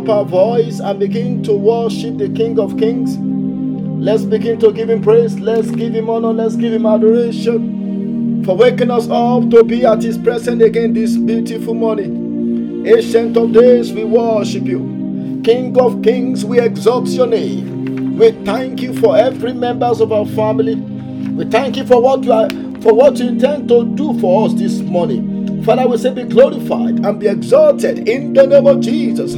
up our voice and begin to worship the King of Kings. Let's begin to give him praise. Let's give him honor. Let's give him adoration for waking us up to be at his presence again this beautiful morning. Ancient of days, we worship you. King of kings, we exalt your name. We thank you for every members of our family. We thank you for what you are for what you intend to do for us this morning. Father, we say be glorified and be exalted in the name of Jesus.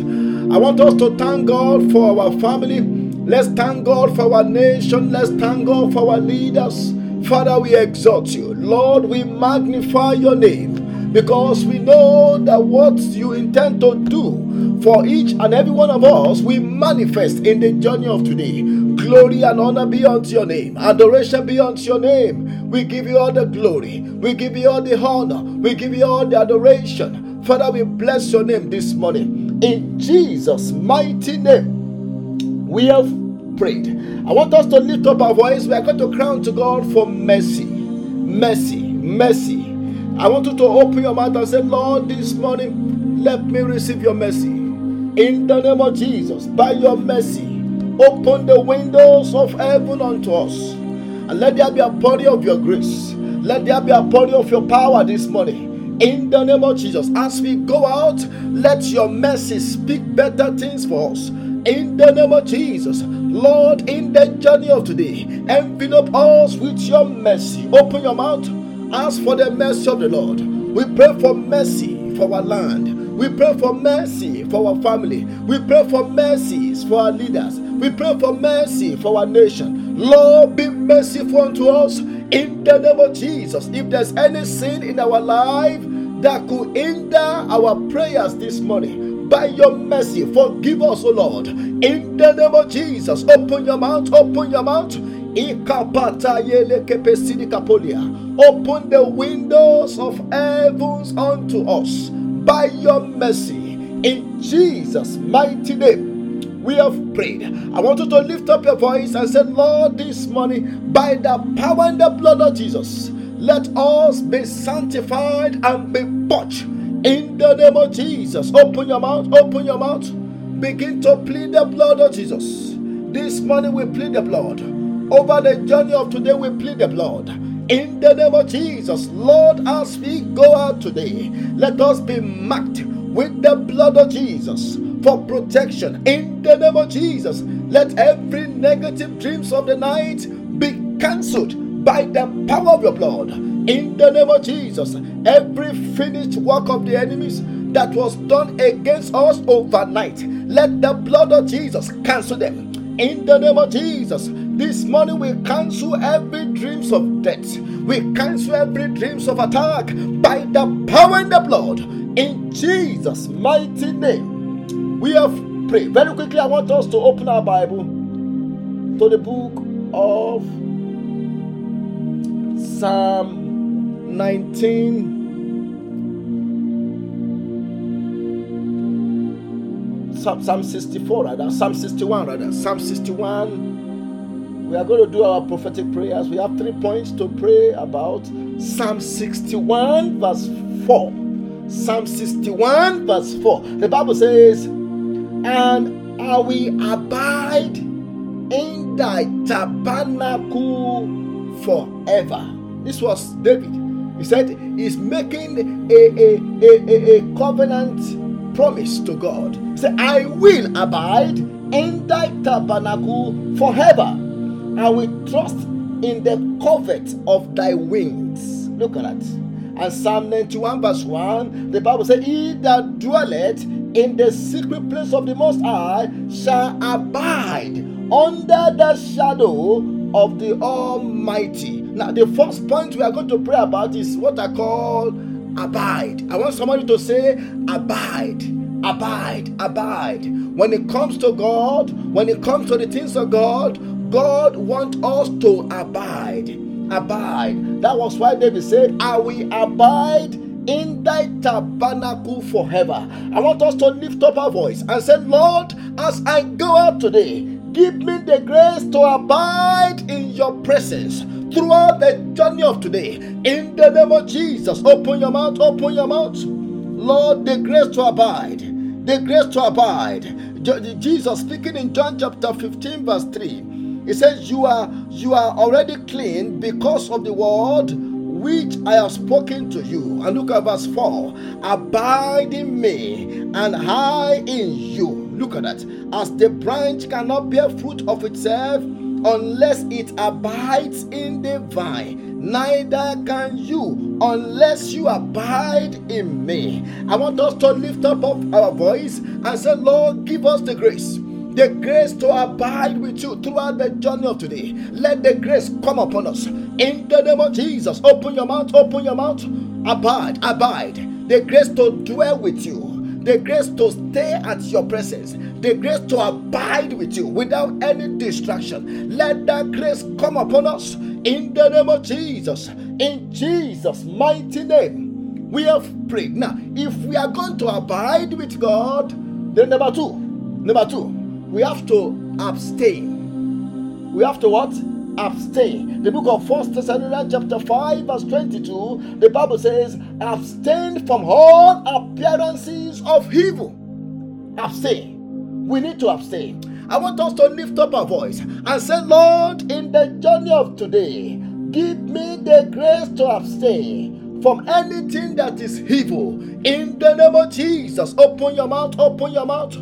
I want us to thank God for our family. Let's thank God for our nation. Let's thank God for our leaders. Father, we exalt you. Lord, we magnify your name because we know that what you intend to do for each and every one of us, we manifest in the journey of today. Glory and honor be unto your name, adoration be unto your name. We give you all the glory, we give you all the honor, we give you all the adoration. Father, we bless your name this morning. In Jesus' mighty name, we have prayed. I want us to lift up our voice. We are going to crown to God for mercy, mercy, mercy. I want you to open your mouth and say, Lord, this morning, let me receive your mercy. In the name of Jesus, by your mercy, open the windows of heaven unto us. And let there be a body of your grace. Let there be a body of your power this morning. In the name of Jesus, as we go out, let your mercy speak better things for us. In the name of Jesus, Lord, in the journey of today, envelop us with your mercy. Open your mouth, ask for the mercy of the Lord. We pray for mercy for our land. We pray for mercy for our family. We pray for mercies for our leaders. We pray for mercy for our nation. Lord, be merciful unto us in the name of Jesus. If there's any sin in our life that could hinder our prayers this morning, by your mercy, forgive us, O Lord. In the name of Jesus, open your mouth, open your mouth. Open the windows of heavens unto us by your mercy. In Jesus' mighty name, we have prayed. I want you to lift up your voice and say, Lord, this morning, by the power and the blood of Jesus, let us be sanctified and be bought in the name of Jesus. Open your mouth, open your mouth. Begin to plead the blood of Jesus. This morning we plead the blood. Over the journey of today, we plead the blood. In the name of Jesus, Lord, as we go out today, let us be marked with the blood of Jesus for protection. In the name of Jesus, let every negative dreams of the night be cancelled by the power of your blood. In the name of Jesus, every finished work of the enemies that was done against us overnight, let the blood of Jesus cancel them. In the name of Jesus, this morning we cancel every dreams of death. We cancel every dreams of attack by the power and the blood. In Jesus' mighty name, we have prayed. Very quickly, I want us to open our Bible to the book of Psalm 19. Psalm, Psalm 64 rather, Psalm 61 rather, Psalm 61 we are going to do our prophetic prayers. We have three points to pray about Psalm 61, verse 4. Psalm 61, verse 4. The Bible says, And I will abide in thy tabernacle forever. This was David. He said he's making a, a, a, a, covenant promise to God. He said, I will abide in thy tabernacle forever. I will trust in the covert of thy wings. Look at that. And Psalm 91, verse 1, the Bible says, He that dwelleth in the secret place of the Most High shall abide under the shadow of the Almighty. Now, the first point we are going to pray about is what I call abide. I want somebody to say, abide, abide, abide. When it comes to God, when it comes to the things of God, God wants us to abide. Abide. That was why David said, I will abide in thy tabernacle forever. I want us to lift up our voice and say, Lord, as I go out today, Give me the grace to abide in your presence throughout the journey of today. In the name of Jesus, open your mouth, open your mouth. Lord, the grace to abide, the grace to abide. Jesus speaking in John chapter 15, verse 3. He says, You are you are already clean because of the word which I have spoken to you. And look at verse 4. Abide in me, and I in you Look at that. As the branch cannot bear fruit of itself unless it abides in the vine, neither can you unless you abide in me. I want us to lift up our voice and say, Lord, give us the grace the grace to abide with you throughout the journey of today. Let the grace come upon us. In the name of Jesus, open your mouth, open your mouth. Abide, abide. The grace to dwell with you the grace to stay at your presence, the grace to abide with you without any distraction. Let that grace come upon us in the name of Jesus. In Jesus' mighty name, we have prayed. Now, if we are going to abide with God, then number two, number two, we have to abstain. We have to what? Abstain. The book of First Thessalonians chapter 5 verse 22, the Bible says, abstain from all appearances of evil. Abstain. We need to abstain. I want us to lift up our voice and say, Lord, in the journey of today, give me the grace to abstain from anything that is evil. In the name of Jesus, open your mouth, open your mouth.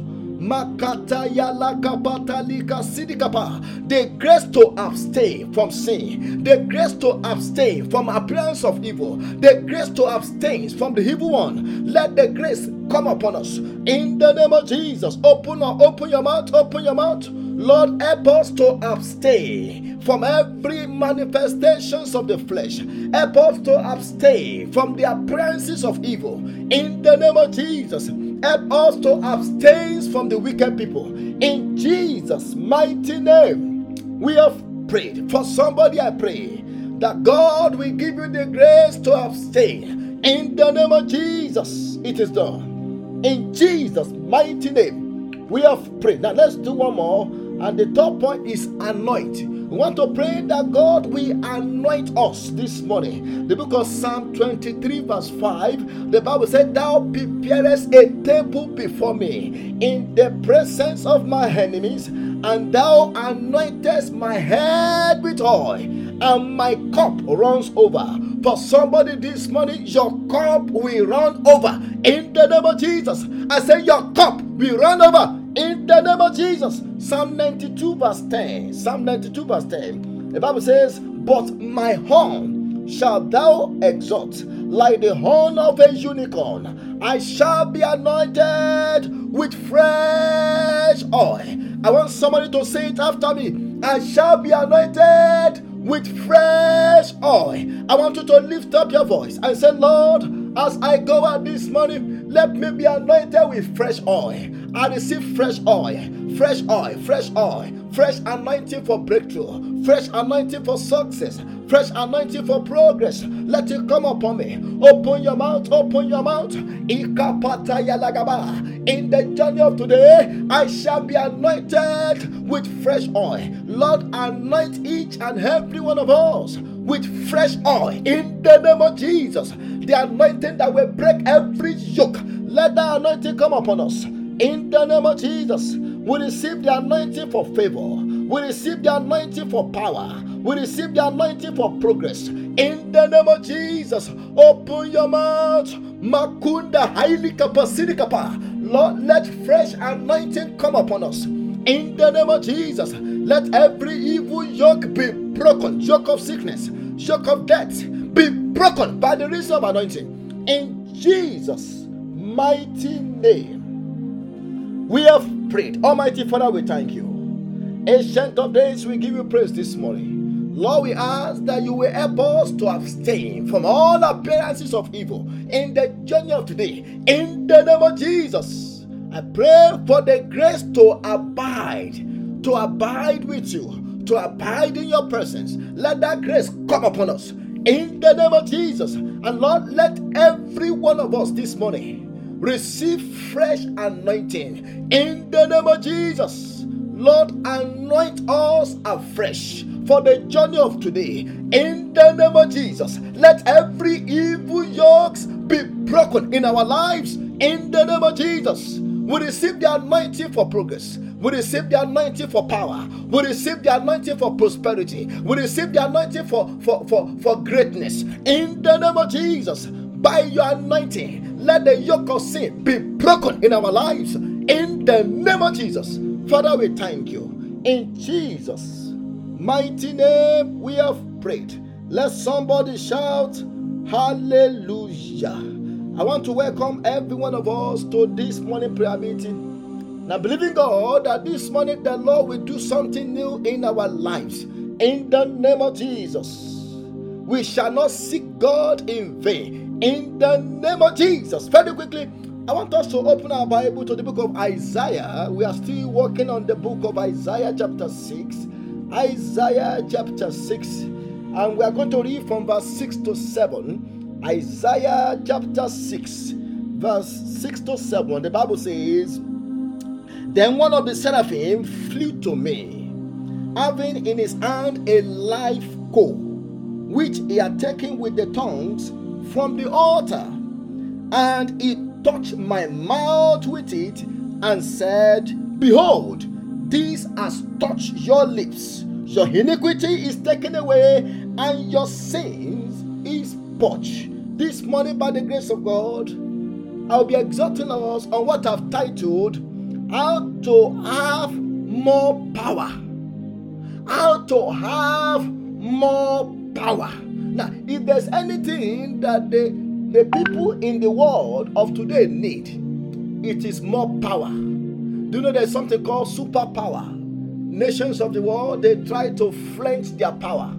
The grace to abstain from sin, the grace to abstain from appearance of evil, the grace to abstain from the evil one. Let the grace come upon us in the name of Jesus. Open or open your mouth, open your mouth. Lord, help us to abstain from every manifestations of the flesh. Help us to abstain from the appearances of evil. In the name of Jesus, help us to abstain from the wicked people. In Jesus' mighty name, we have prayed. For somebody, I pray that God will give you the grace to abstain. In the name of Jesus, it is done. In Jesus' mighty name, we have prayed. Now let's do one more and the third point is anoint. We want to pray that God will anoint us this morning. The book of Psalm 23, verse 5, the Bible said, Thou preparest a table before me in the presence of my enemies, and thou anointest my head with oil, and my cup runs over. For somebody this morning, your cup will run over in the name of Jesus. I say, Your cup will run over in the name of Jesus. Psalm 92, verse 10. Psalm 92, verse 10. The Bible says, But my horn shalt thou exalt like the horn of a unicorn. I shall be anointed with fresh oil. I want somebody to say it after me. I shall be anointed with fresh oil. I want you to lift up your voice and say, Lord, as I go out this morning, Let me be anointed with fresh oil. I receive fresh oil, fresh oil, fresh oil, fresh anointing for breakthrough, fresh anointing for success, fresh anointing for progress. Let it come upon me. Open your mouth, open your mouth. In the journey of today, I shall be anointed with fresh oil. Lord, anoint each and every one of us with fresh oil in the name of Jesus. The anointing that will break every yoke. Let the anointing come upon us in the name of Jesus. We receive the anointing for favor. We receive the anointing for power. We receive the anointing for progress. In the name of Jesus, open your mouth. Makunda highly capacity kapa. Lord, let fresh anointing come upon us. In the name of Jesus, let every evil yoke be broken. Yoke of sickness, yoke of death be broken by the reason of anointing. In Jesus' mighty name, we have prayed. Almighty Father, we thank you. Ancient of days, we give you praise this morning. Lord, we ask that you will help us to abstain from all appearances of evil in the journey of today. In the name of Jesus, I pray for the grace to abide, to abide with you, to abide in your presence. Let that grace come upon us in the name of Jesus. And Lord, let every one of us this morning receive fresh anointing in the name of Jesus. Lord, anoint us afresh for the journey of today. In the name of Jesus, let every evil yokes be broken in our lives. In the name of Jesus, we receive the anointing for progress. We receive the anointing for power. We receive the anointing for prosperity. We receive the anointing for, for, for, for greatness. In the name of Jesus, by your anointing, let the yoke of sin be broken in our lives. In the name of Jesus. Father, we thank you. In Jesus' mighty name we have prayed. Let somebody shout, Hallelujah. I want to welcome every one of us to this morning prayer meeting. Now, believing God that this morning the Lord will do something new in our lives. In the name of Jesus, we shall not seek God in vain. In the name of Jesus. Very quickly, I want us to open our Bible to the book of Isaiah. We are still working on the book of Isaiah, chapter 6. Isaiah chapter 6, and we are going to read from verse 6 to 7. Isaiah chapter 6, verse 6 to 7. The Bible says, Then one of the seraphim flew to me, having in his hand a live coal, which he had taken with the tongues from the altar, and he touched my mouth with it and said, Behold, this has touched your lips. Your iniquity is taken away, and your sins is purged. This morning, by the grace of God, I'll be exhorting us on what I've titled How to Have More Power. How to have more power. Now, if there's anything that the, the people in the world of today need, it is more power do you know there's something called superpower? Nations of the world, they try to flaunt their power.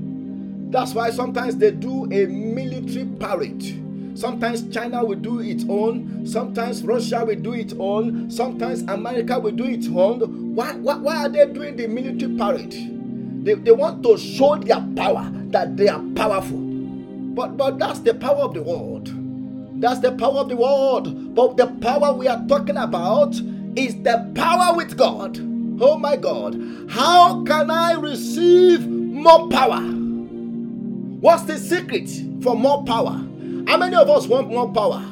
That's why sometimes they do a military parade. Sometimes China will do its own. Sometimes Russia will do its own. Sometimes America will do its own. Why, why, why are they doing the military parade? They, they want to show their power, that they are powerful. But, but that's the power of the world. That's the power of the world. But the power we are talking about is the power with God. Oh my God. How can I receive more power? What's the secret for more power? How many of us want more power?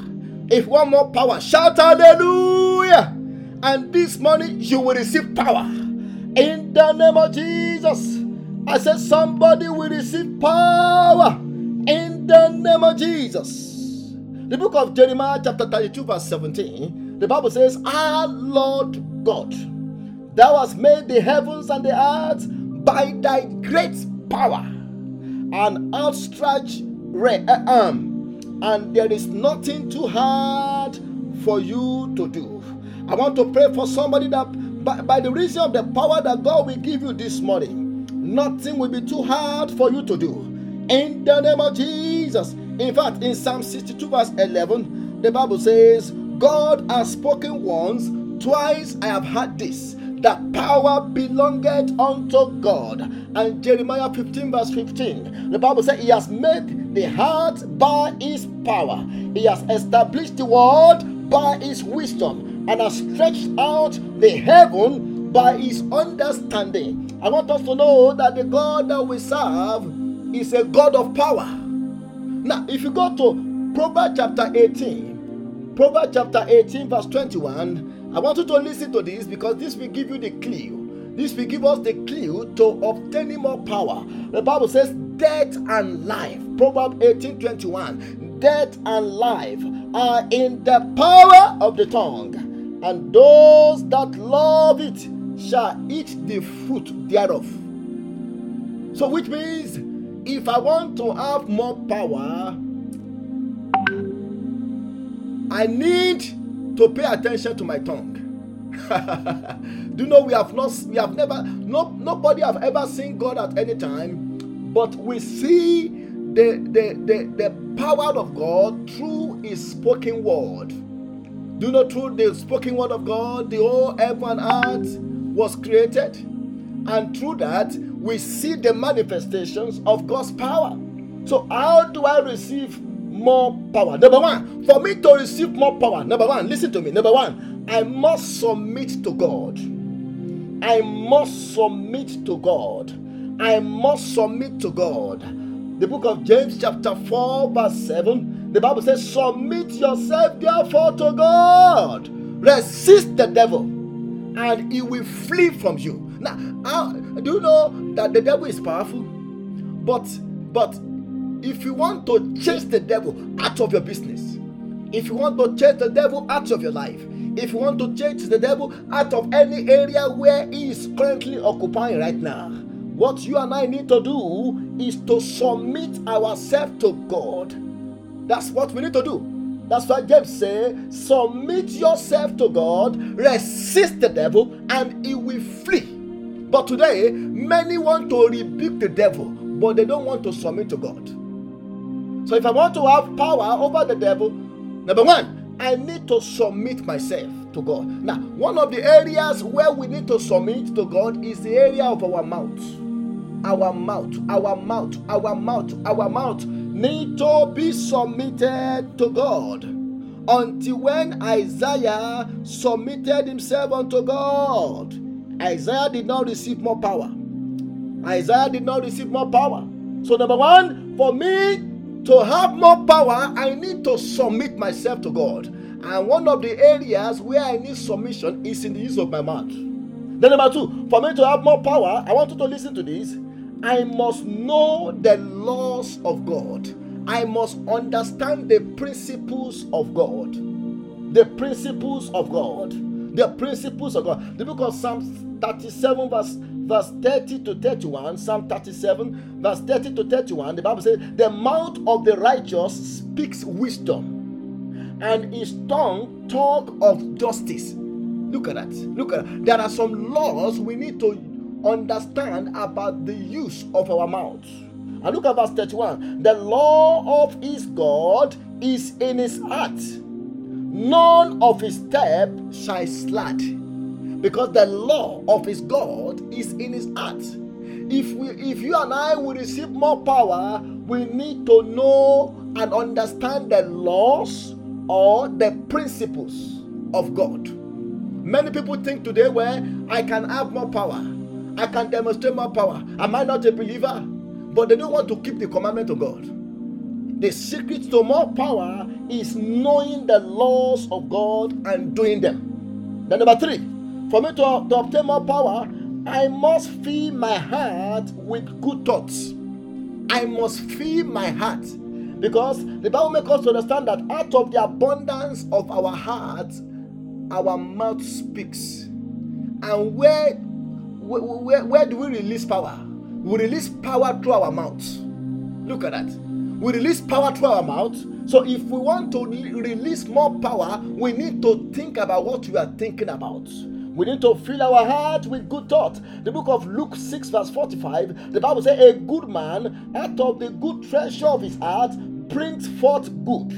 If you want more power, shout hallelujah. And this morning you will receive power. In the name of Jesus. I said somebody will receive power. In the name of Jesus. The book of Jeremiah, chapter 32, verse 17 the Bible says, Our Lord God, thou hast made the heavens and the earth by thy great power and outstretched uh, arm, and there is nothing too hard for you to do. I want to pray for somebody that by, by the reason of the power that God will give you this morning, nothing will be too hard for you to do. In the name of Jesus. In fact, in Psalm 62, verse 11, the Bible says, God has spoken once, twice I have heard this that power belongeth unto God. And Jeremiah 15, verse 15, the Bible says, He has made the heart by His power, He has established the world by His wisdom, and has stretched out the heaven by His understanding. I want us to know that the God that we serve is a God of power. Now, if you go to Proverbs chapter 18, Proverbs chapter 18, verse 21, I want you to listen to this because this will give you the clue. This will give us the clue to obtaining more power. The Bible says, Death and life. Proverbs 18 21. Death and life are in the power of the tongue, and those that love it shall eat the fruit thereof. So, which means if I want to have more power, I need to pay attention to my tongue. Do you know we have not we have never no nobody have ever seen God at any time, but we see the the the, the power of God through his spoken word. Do you know through the spoken word of God, the whole heaven and earth was created? And through that, we see the manifestations of God's power. So, how do I receive more power. Number one, for me to receive more power, number one, listen to me. Number one, I must submit to God. I must submit to God. I must submit to God. The book of James, chapter 4, verse 7, the Bible says, Submit yourself therefore to God. Resist the devil, and he will flee from you. Now, how, do you know that the devil is powerful? But but if you want to chase the devil out of your business, if you want to chase the devil out of your life, if you want to chase the devil out of any area where he is currently occupying right now, what you and I need to do is to submit ourselves to God. That's what we need to do. That's why James say, submit yourself to God, resist the devil, and he will flee. But today, many want to rebuke the devil, but they don't want to submit to God. So if I want to have power over the devil, number one, I need to submit myself to God. Now, one of the areas where we need to submit to God is the area of our mouth. Our mouth, our mouth, our mouth, our mouth need to be submitted to God. Until when Isaiah submitted himself unto God, Isaiah did not receive more power. Isaiah did not receive more power. So, number one, for me to have more power, I need to submit myself to God. And one of the areas where I need submission is in the use of my mouth. Then, number two, for me to have more power, I want you to listen to this. I must know the laws of God. I must understand the principles of God. The principles of God. The principles of God. The book of Psalms 37, verse verse 30 to 31, Psalm 37, verse 30 to 31, the Bible says, The mouth of the righteous speaks wisdom, and his tongue talk of justice. Look at that. Look at that. There are some laws we need to understand about the use of our mouth. And look at verse 31. The law of his God is in his heart. None of his step shall slide because the law of his God is in his heart. If we if you and I will receive more power, we need to know and understand the laws or the principles of God. Many people think today where I can have more power, I can demonstrate more power. Am I not a believer? But they don't want to keep the commandment of God. The secret to more power is knowing the laws of God and doing them. Then number three, for me to, to obtain more power, I must fill my heart with good thoughts. I must fill my heart. Because the Bible makes us understand that out of the abundance of our heart, our mouth speaks. And where, where, where do we release power? We release power through our mouth. Look at that. We release power through our mouth. So if we want to release more power, we need to think about what we are thinking about. We need to fill our heart with good thoughts. The book of Luke 6, verse 45, the Bible says, A good man out of the good treasure of his heart brings forth good.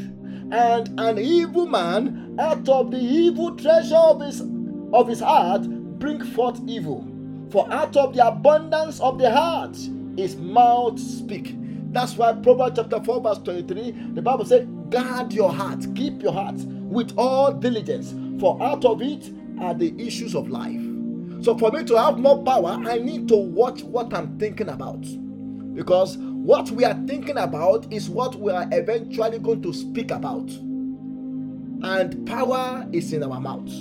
And an evil man out of the evil treasure of his of his heart bring forth evil. For out of the abundance of the heart his mouth speak. That's why Proverbs chapter 4, verse 23, the Bible said, Guard your heart, keep your heart with all diligence, for out of it are the issues of life. So, for me to have more power, I need to watch what I'm thinking about. Because what we are thinking about is what we are eventually going to speak about. And power is in our mouth.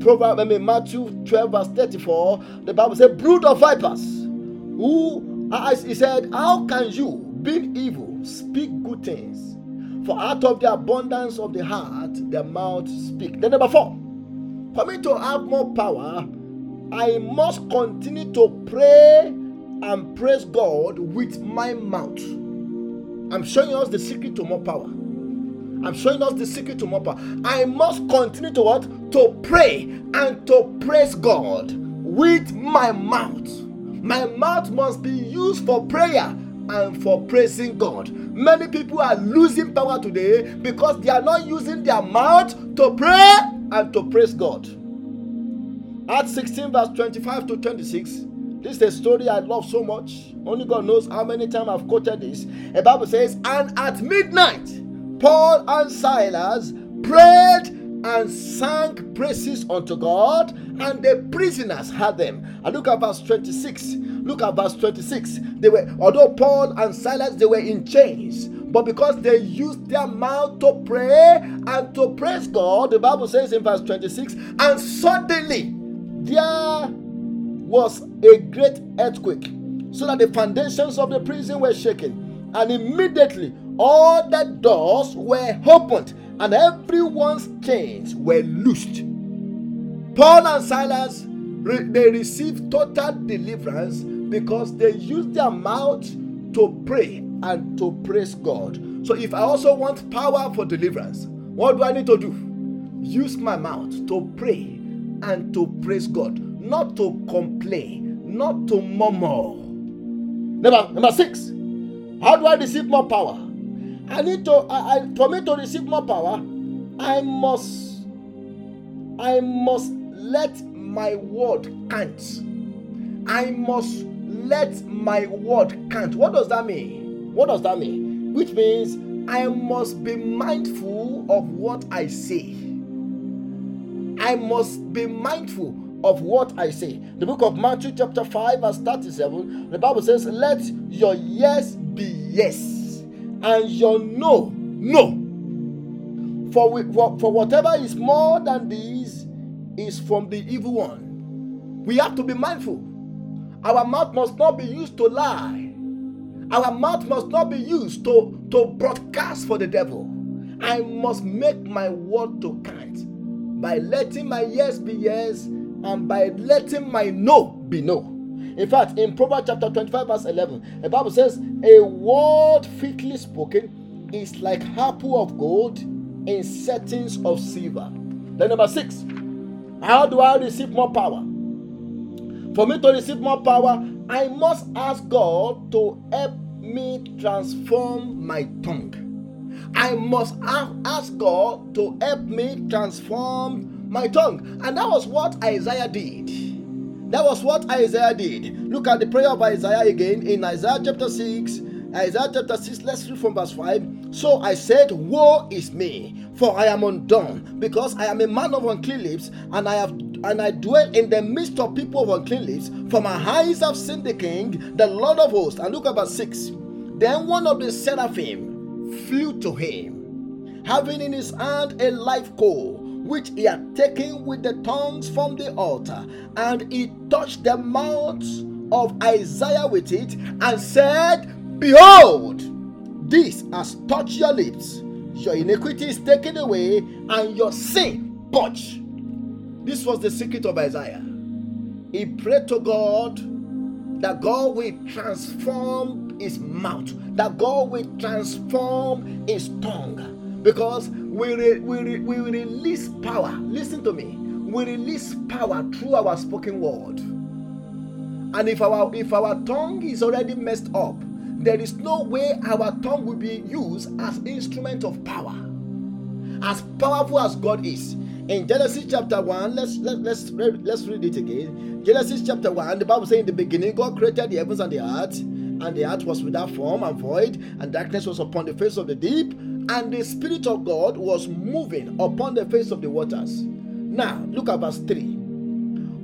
Proverbs, I mean, Matthew 12, verse 34, the Bible says, Brood of vipers, who, as he said, how can you, being evil, speak good things? For out of the abundance of the heart, the mouth speak. Then number four, for me to have more power, I must continue to pray and praise God with my mouth. I'm showing us the secret to more power. I'm showing us the secret to more power. I must continue to what? To pray and to praise God with my mouth. My mouth must be used for prayer and for praising God. Many people are losing power today because they are not using their mouth to pray and to praise God. Acts 16, verse 25 to 26. This is a story I love so much. Only God knows how many times I've quoted this. The Bible says, And at midnight, Paul and Silas prayed and sang praises unto God, and the prisoners heard them. And look at verse 26. Look at verse 26. They were, although Paul and Silas, they were in chains, but because they used their mouth to pray and to praise God, the Bible says in verse 26, and suddenly there was a great earthquake, so that the foundations of the prison were shaken, and immediately all the doors were opened, and everyone's chains were loosed. Paul and Silas they received total deliverance because they used their mouth to pray and to praise God. So if I also want power for deliverance, what do I need to do? Use my mouth to pray and to praise God, not to complain, not to murmur. Number, number six, how do I receive more power? I need to, I, I, for me to receive more power, I must, I must let my word count. I must let my word count. What does that mean? What does that mean? Which means I must be mindful of what I say. I must be mindful of what I say. The book of Matthew, chapter 5, verse 37, the Bible says, Let your yes be yes, and your no, no. For, we, for, for whatever is more than these is from the evil one. We have to be mindful. Our mouth must not be used to lie. Our mouth must not be used to, to broadcast for the devil. I must make my word to count by letting my yes be yes and by letting my no be no. In fact, in Proverbs chapter 25, verse 11, the Bible says, A word fitly spoken is like apple of gold in settings of silver. Then, number six, how do I receive more power? For me to receive more power, I must ask God to help me transform my tongue. I must ask God to help me transform my tongue. And that was what Isaiah did. That was what Isaiah did. Look at the prayer of Isaiah again in Isaiah chapter 6. Isaiah chapter 6, let's read from verse 5. So I said, Woe is me, for I am undone, because I am a man of unclean lips, and I have and I dwell in the midst of people of unclean lips. For my eyes have seen the King, the Lord of hosts. And look at verse 6. Then one of the seraphim flew to him, having in his hand a live coal, which he had taken with the tongues from the altar, and he touched the mouth of Isaiah with it, and said, Behold, this has touched your lips. Your iniquity is taken away, and your sin purged. This was the secret of Isaiah. He prayed to God that God will transform his mouth, that God will transform his tongue. Because we, re, we, re, we release power. Listen to me. We release power through our spoken word. And if our if our tongue is already messed up, there is no way our tongue will be used as instrument of power. as powerful as God is. In Genesis chapter 1, let's let, let's let's read it again. Genesis chapter 1, the Bible says in the beginning God created the heavens and the earth, and the earth was without form and void, and darkness was upon the face of the deep, and the Spirit of God was moving upon the face of the waters. Now, look at verse 3.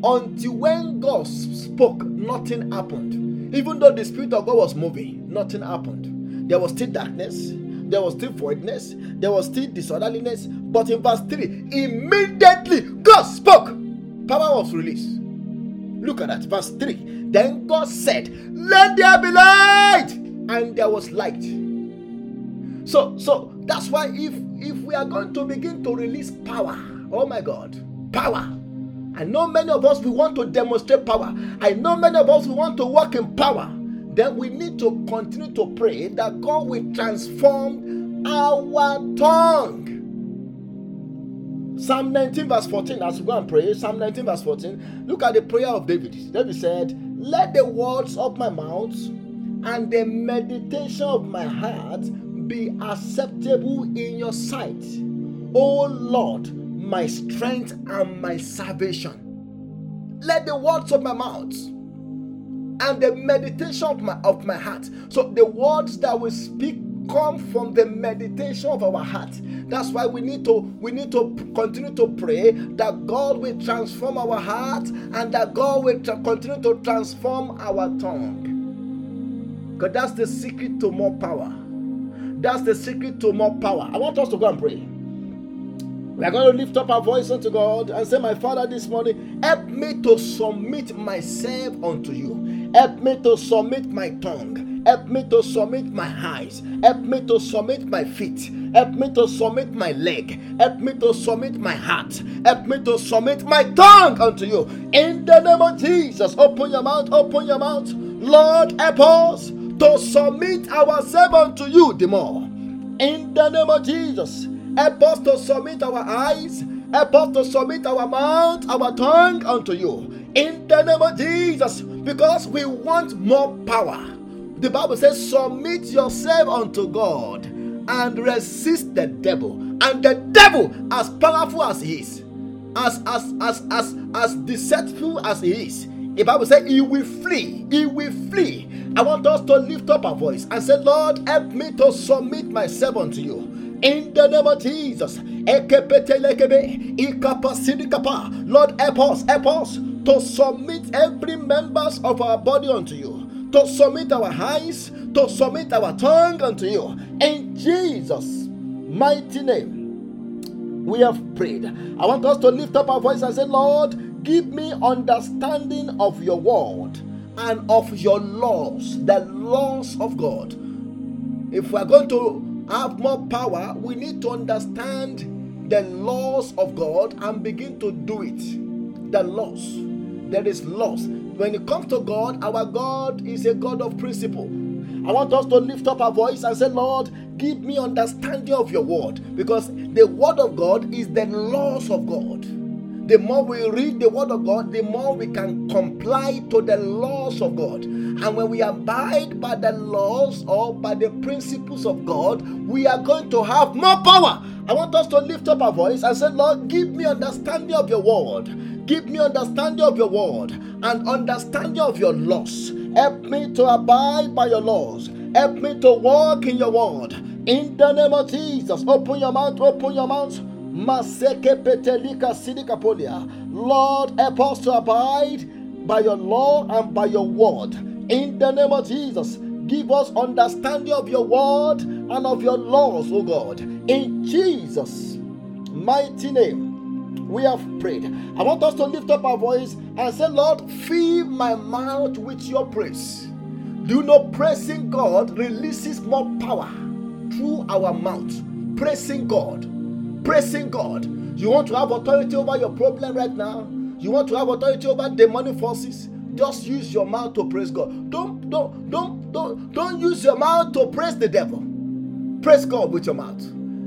Until when God spoke, nothing happened. Even though the Spirit of God was moving, nothing happened. There was still darkness, there was still voidness, there was still disorderliness. But in verse 3, immediately God spoke, power was released. Look at that, verse 3. Then God said, Let there be light, and there was light. So, so that's why if if we are going to begin to release power, oh my God, power. I know many of us we want to demonstrate power. I know many of us we want to walk in power then we need to continue to pray that God will transform our tongue. Psalm 19, verse 14, as we go and pray, Psalm 19, verse 14, look at the prayer of David. David said, Let the words of my mouth and the meditation of my heart be acceptable in your sight. O Lord, my strength and my salvation. Let the words of my mouth and the meditation of my of my heart. So the words that we speak come from the meditation of our heart. That's why we need to we need to continue to pray that God will transform our heart and that God will tra- continue to transform our tongue. Because that's the secret to more power. That's the secret to more power. I want us to go and pray. We are going to lift up our voice unto God and say, My Father, this morning, help me to submit myself unto you. Help me to submit my tongue. Help me to submit my eyes. Help me to submit my feet. Help me to submit my leg. Help me to submit my heart. Help me to submit my tongue unto you. In the name of Jesus, open your mouth, open your mouth. Lord, help us to submit ourselves unto you the more. In the name of Jesus. Help us to submit our eyes. Help us to submit our mouth, our tongue unto you. In the name of Jesus. Because we want more power. The Bible says, Submit yourself unto God and resist the devil. And the devil, as powerful as he is, as as as as as deceitful as he is, the Bible says he will flee. He will flee. I want us to lift up our voice and say, Lord, help me to submit myself unto you in the name of Jesus. Lord, help us, help us to submit every members of our body unto you, to submit our eyes, to submit our tongue unto you. In Jesus' mighty name, we have prayed. I want us to lift up our voice and say, Lord, give me understanding of your word and of your laws, the laws of God. If we are going to have more power, we need to understand the laws of God and begin to do it. The laws. There is loss. When it comes to God, our God is a God of principle. I want us to lift up our voice and say, Lord, give me understanding of your word. Because the word of God is the laws of God. The more we read the word of God, the more we can comply to the laws of God. And when we abide by the laws or by the principles of God, we are going to have more power. I want us to lift up our voice and say, Lord, give me understanding of your word. Give me understanding of your word and understanding of your laws. Help me to abide by your laws. Help me to walk in your word. In the name of Jesus, open your mouth, open your mouth. Lord, help us to abide by your law and by your word. In the name of Jesus, give us understanding of your word and of your laws, O God. In Jesus' mighty name, we have prayed. I want us to lift up our voice and say, Lord, fill my mouth with your praise. Do you know praising God releases more power through our mouth? Praising God praising God. You want to have authority over your problem right now? You want to have authority over demonic forces? Just use your mouth to praise God. Don't don't don't don't don't use your mouth to praise the devil. Praise God with your mouth.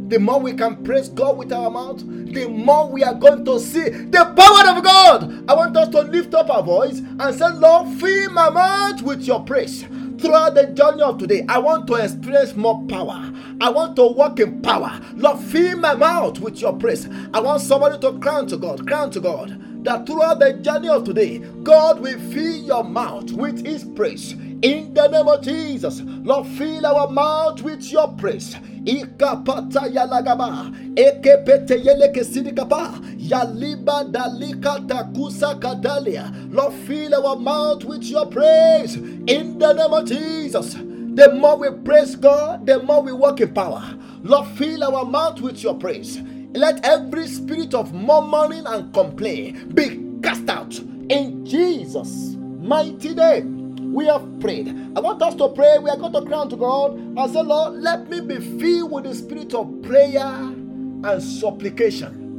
The more we can praise God with our mouth, the more we are going to see the power of God. I want us to lift up our voice and say, Lord, fill my mouth with your praise. throughout the journey of today, I want to experience more power. I want to walk in power. Lord, fill my mouth with your praise. I want somebody to crown to God, crown to God that throughout the journey of today, God will fill your mouth with His praise. In the name of Jesus, Lord, fill our mouth with your praise. Ikapata yalagaba, ekepete yeleke sidikapa, yaliba dalika takusa kadalia. Lord, fill our mouth with your praise. In the name of Jesus, the more we praise God, the more we walk in power. Lord, fill our mouth with your praise. Let every spirit of murmuring and complaint be cast out in Jesus' mighty name. We have prayed. I want us to pray. We are going to crown to God and say, Lord, let me be filled with the spirit of prayer and supplication.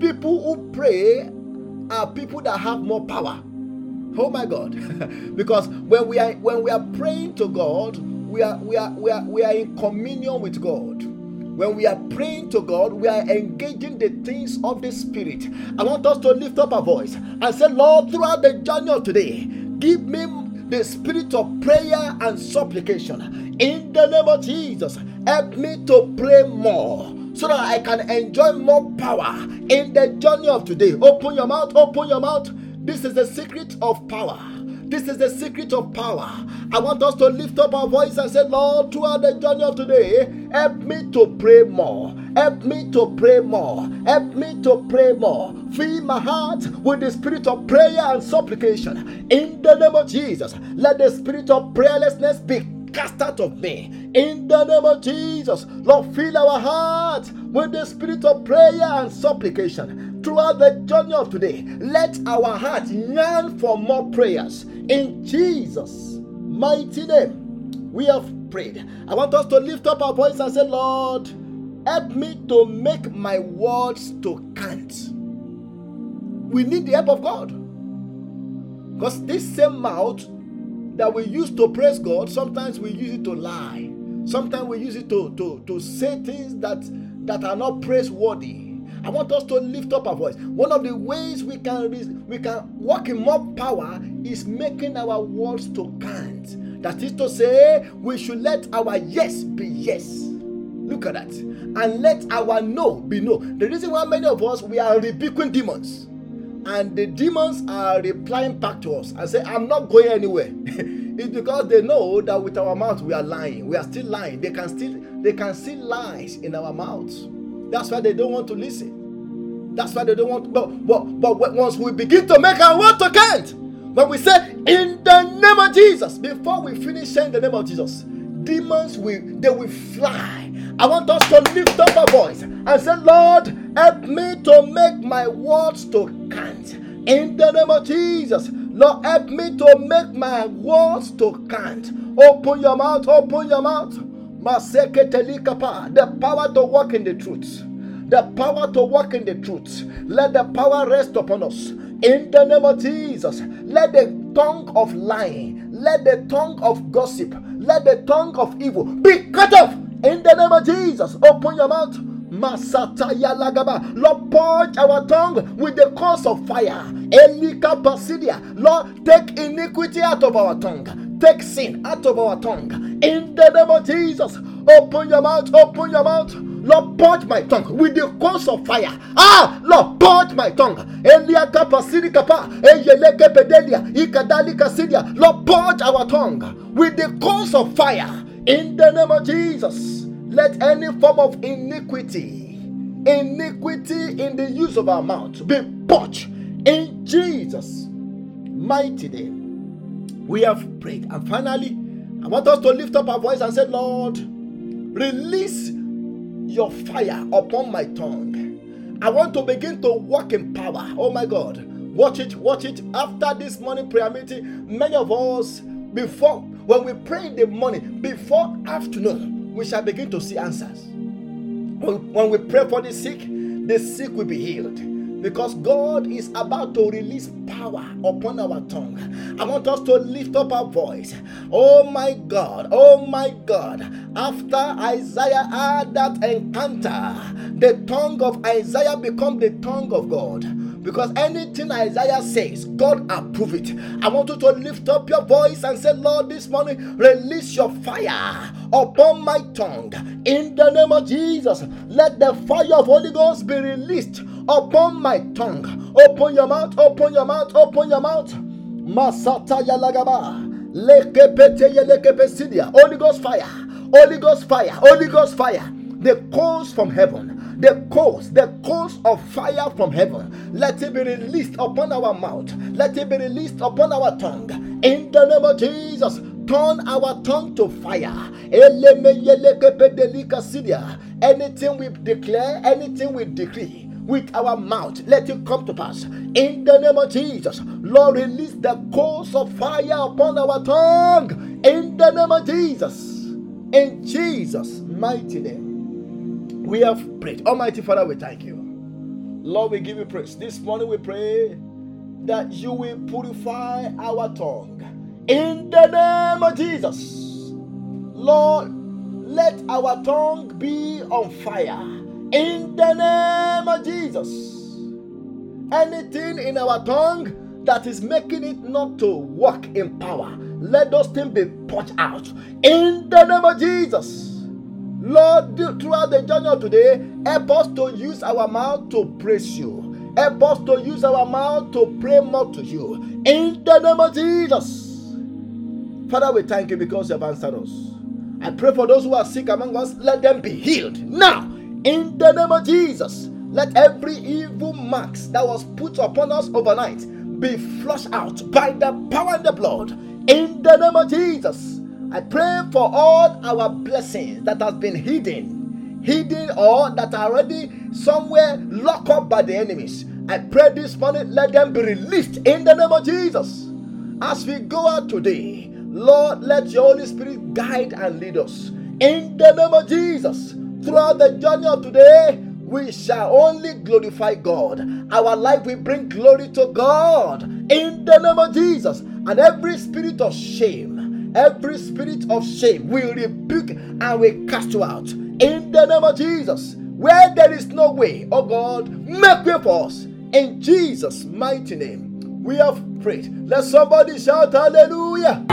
People who pray are people that have more power. Oh my God. because when we are when we are praying to God, we are we are we are we are in communion with God. When we are praying to God, we are engaging the things of the Spirit. I want us to lift up our voice and say, Lord, throughout the journey of today, give me the spirit of prayer and supplication. In the name of Jesus, help me to pray more so that I can enjoy more power in the journey of today. Open your mouth, open your mouth. This is the secret of power. This is the secret of power. I want us to lift up our voice and say, Lord, throughout the journey of today, help me to pray more. Help me to pray more. Help me to pray more. Fill my heart with the spirit of prayer and supplication. In the name of Jesus, let the spirit of prayerlessness be cast out of me. In the name of Jesus, Lord, fill our hearts with the spirit of prayer and supplication. Throughout the journey of today, let our hearts yearn for more prayers. In Jesus' mighty name, we have prayed. I want us to lift up our voice and say, Lord, help me to make my words to count. We need the help of God. Because this same mouth that we use to praise God, sometimes we use it to lie. Sometimes we use it to, to, to say things that, that are not praiseworthy. I want us to lift up our voice. One of the ways we can we can walk in more power is making our words to count. That is to say, we should let our yes be yes. Look at that. And let our no be no. The reason why many of us we are rebuking demons and the demons are replying back to us and say, I'm not going anywhere. it's because they know that with our mouth we are lying. We are still lying. They can still they can see lies in our mouths. That's why they don't want to listen. That's why they don't want. To, but but but once we begin to make our word to count, when we say in the name of Jesus, before we finish saying the name of Jesus, demons will they will fly. I want us to lift up our voice and say, Lord, help me to make my words to count. In the name of Jesus, Lord, help me to make my words to count. Open your mouth, open your mouth. The power to walk in the truth. The power to walk in the truth. Let the power rest upon us. In the name of Jesus, let the tongue of lying, let the tongue of gossip, let the tongue of evil be cut off in the name of Jesus, open your mouth. Masataya lagaba. Lord, purge our tongue with the course of fire. Elika pasidia. Lord, take iniquity out of our tongue. Take sin out of our tongue. In the name of Jesus, open your mouth. Open your mouth. Lord, purge my tongue with the course of fire. Ah, Lord, purge my tongue. Elia kapa siri pedelia. Ikadali kasidia. Lord, purge our tongue with the course of fire. In the name of Jesus, let any form of iniquity, iniquity in the use of our mouth be purged in Jesus' mighty name. We have prayed. And finally, I want us to lift up our voice and say, Lord, release your fire upon my tongue. I want to begin to walk in power. Oh my God. Watch it, watch it. After this morning prayer meeting, many of us, before when we pray in the morning, before afternoon, we shall begin to see answers. When we pray for the sick, the sick will be healed because God is about to release power upon our tongue. I want us to lift up our voice. Oh my God, oh my God. After Isaiah had that encounter, the tongue of Isaiah become the tongue of God Because anything Isaiah says, God approve it. I want you to lift up your voice and say, Lord, this morning, release your fire upon my tongue. In the name of Jesus, let the fire of Holy Ghost be released upon my tongue. Open your mouth, open your mouth, open your mouth. Masata yalagaba. Lekepete yelekepesidia. Holy Ghost fire, Holy Ghost fire, Holy Ghost fire. The coals from heaven, the coals, the coals of fire from heaven. Let it be released upon our mouth. Let it be released upon our tongue. In the name of Jesus, turn our tongue to fire. Anything we declare, anything we decree with our mouth. Let it come to pass. In the name of Jesus, Lord, release the coals of fire upon our tongue. In the name of Jesus. In Jesus' mighty name. We have prayed. Almighty Father, we thank you. Lord, we give you praise. This morning we pray that you will purify our tongue. In the name of Jesus. Lord, let our tongue be on fire in the name of Jesus. Anything in our tongue that is making it not to walk in power, let those things be put out in the name of Jesus. Lord, throughout the journey today, help us to use our mouth to praise you. Help us to use our mouth to pray more to you. In the name of Jesus. Father, we thank you because you have answered us. I pray for those who are sick among us, let them be healed now in the name of Jesus, let every evil marks that was put upon us overnight be flushed out by the power and the blood. In the name of Jesus, I pray for all our blessings that has been hidden, hidden or that are already somewhere locked up by the enemies. I pray this morning, let them be released in the name of Jesus. As we go out today, Lord, let your Holy Spirit guide and lead us. In the name of Jesus, Throughout the journey of today, we shall only glorify God. Our life will bring glory to God in the name of Jesus. And every spirit of shame, every spirit of shame we rebuke and we cast you out in the name of Jesus. Where there is no way, oh God, make way for us in Jesus' mighty name. We have prayed. Let somebody shout hallelujah.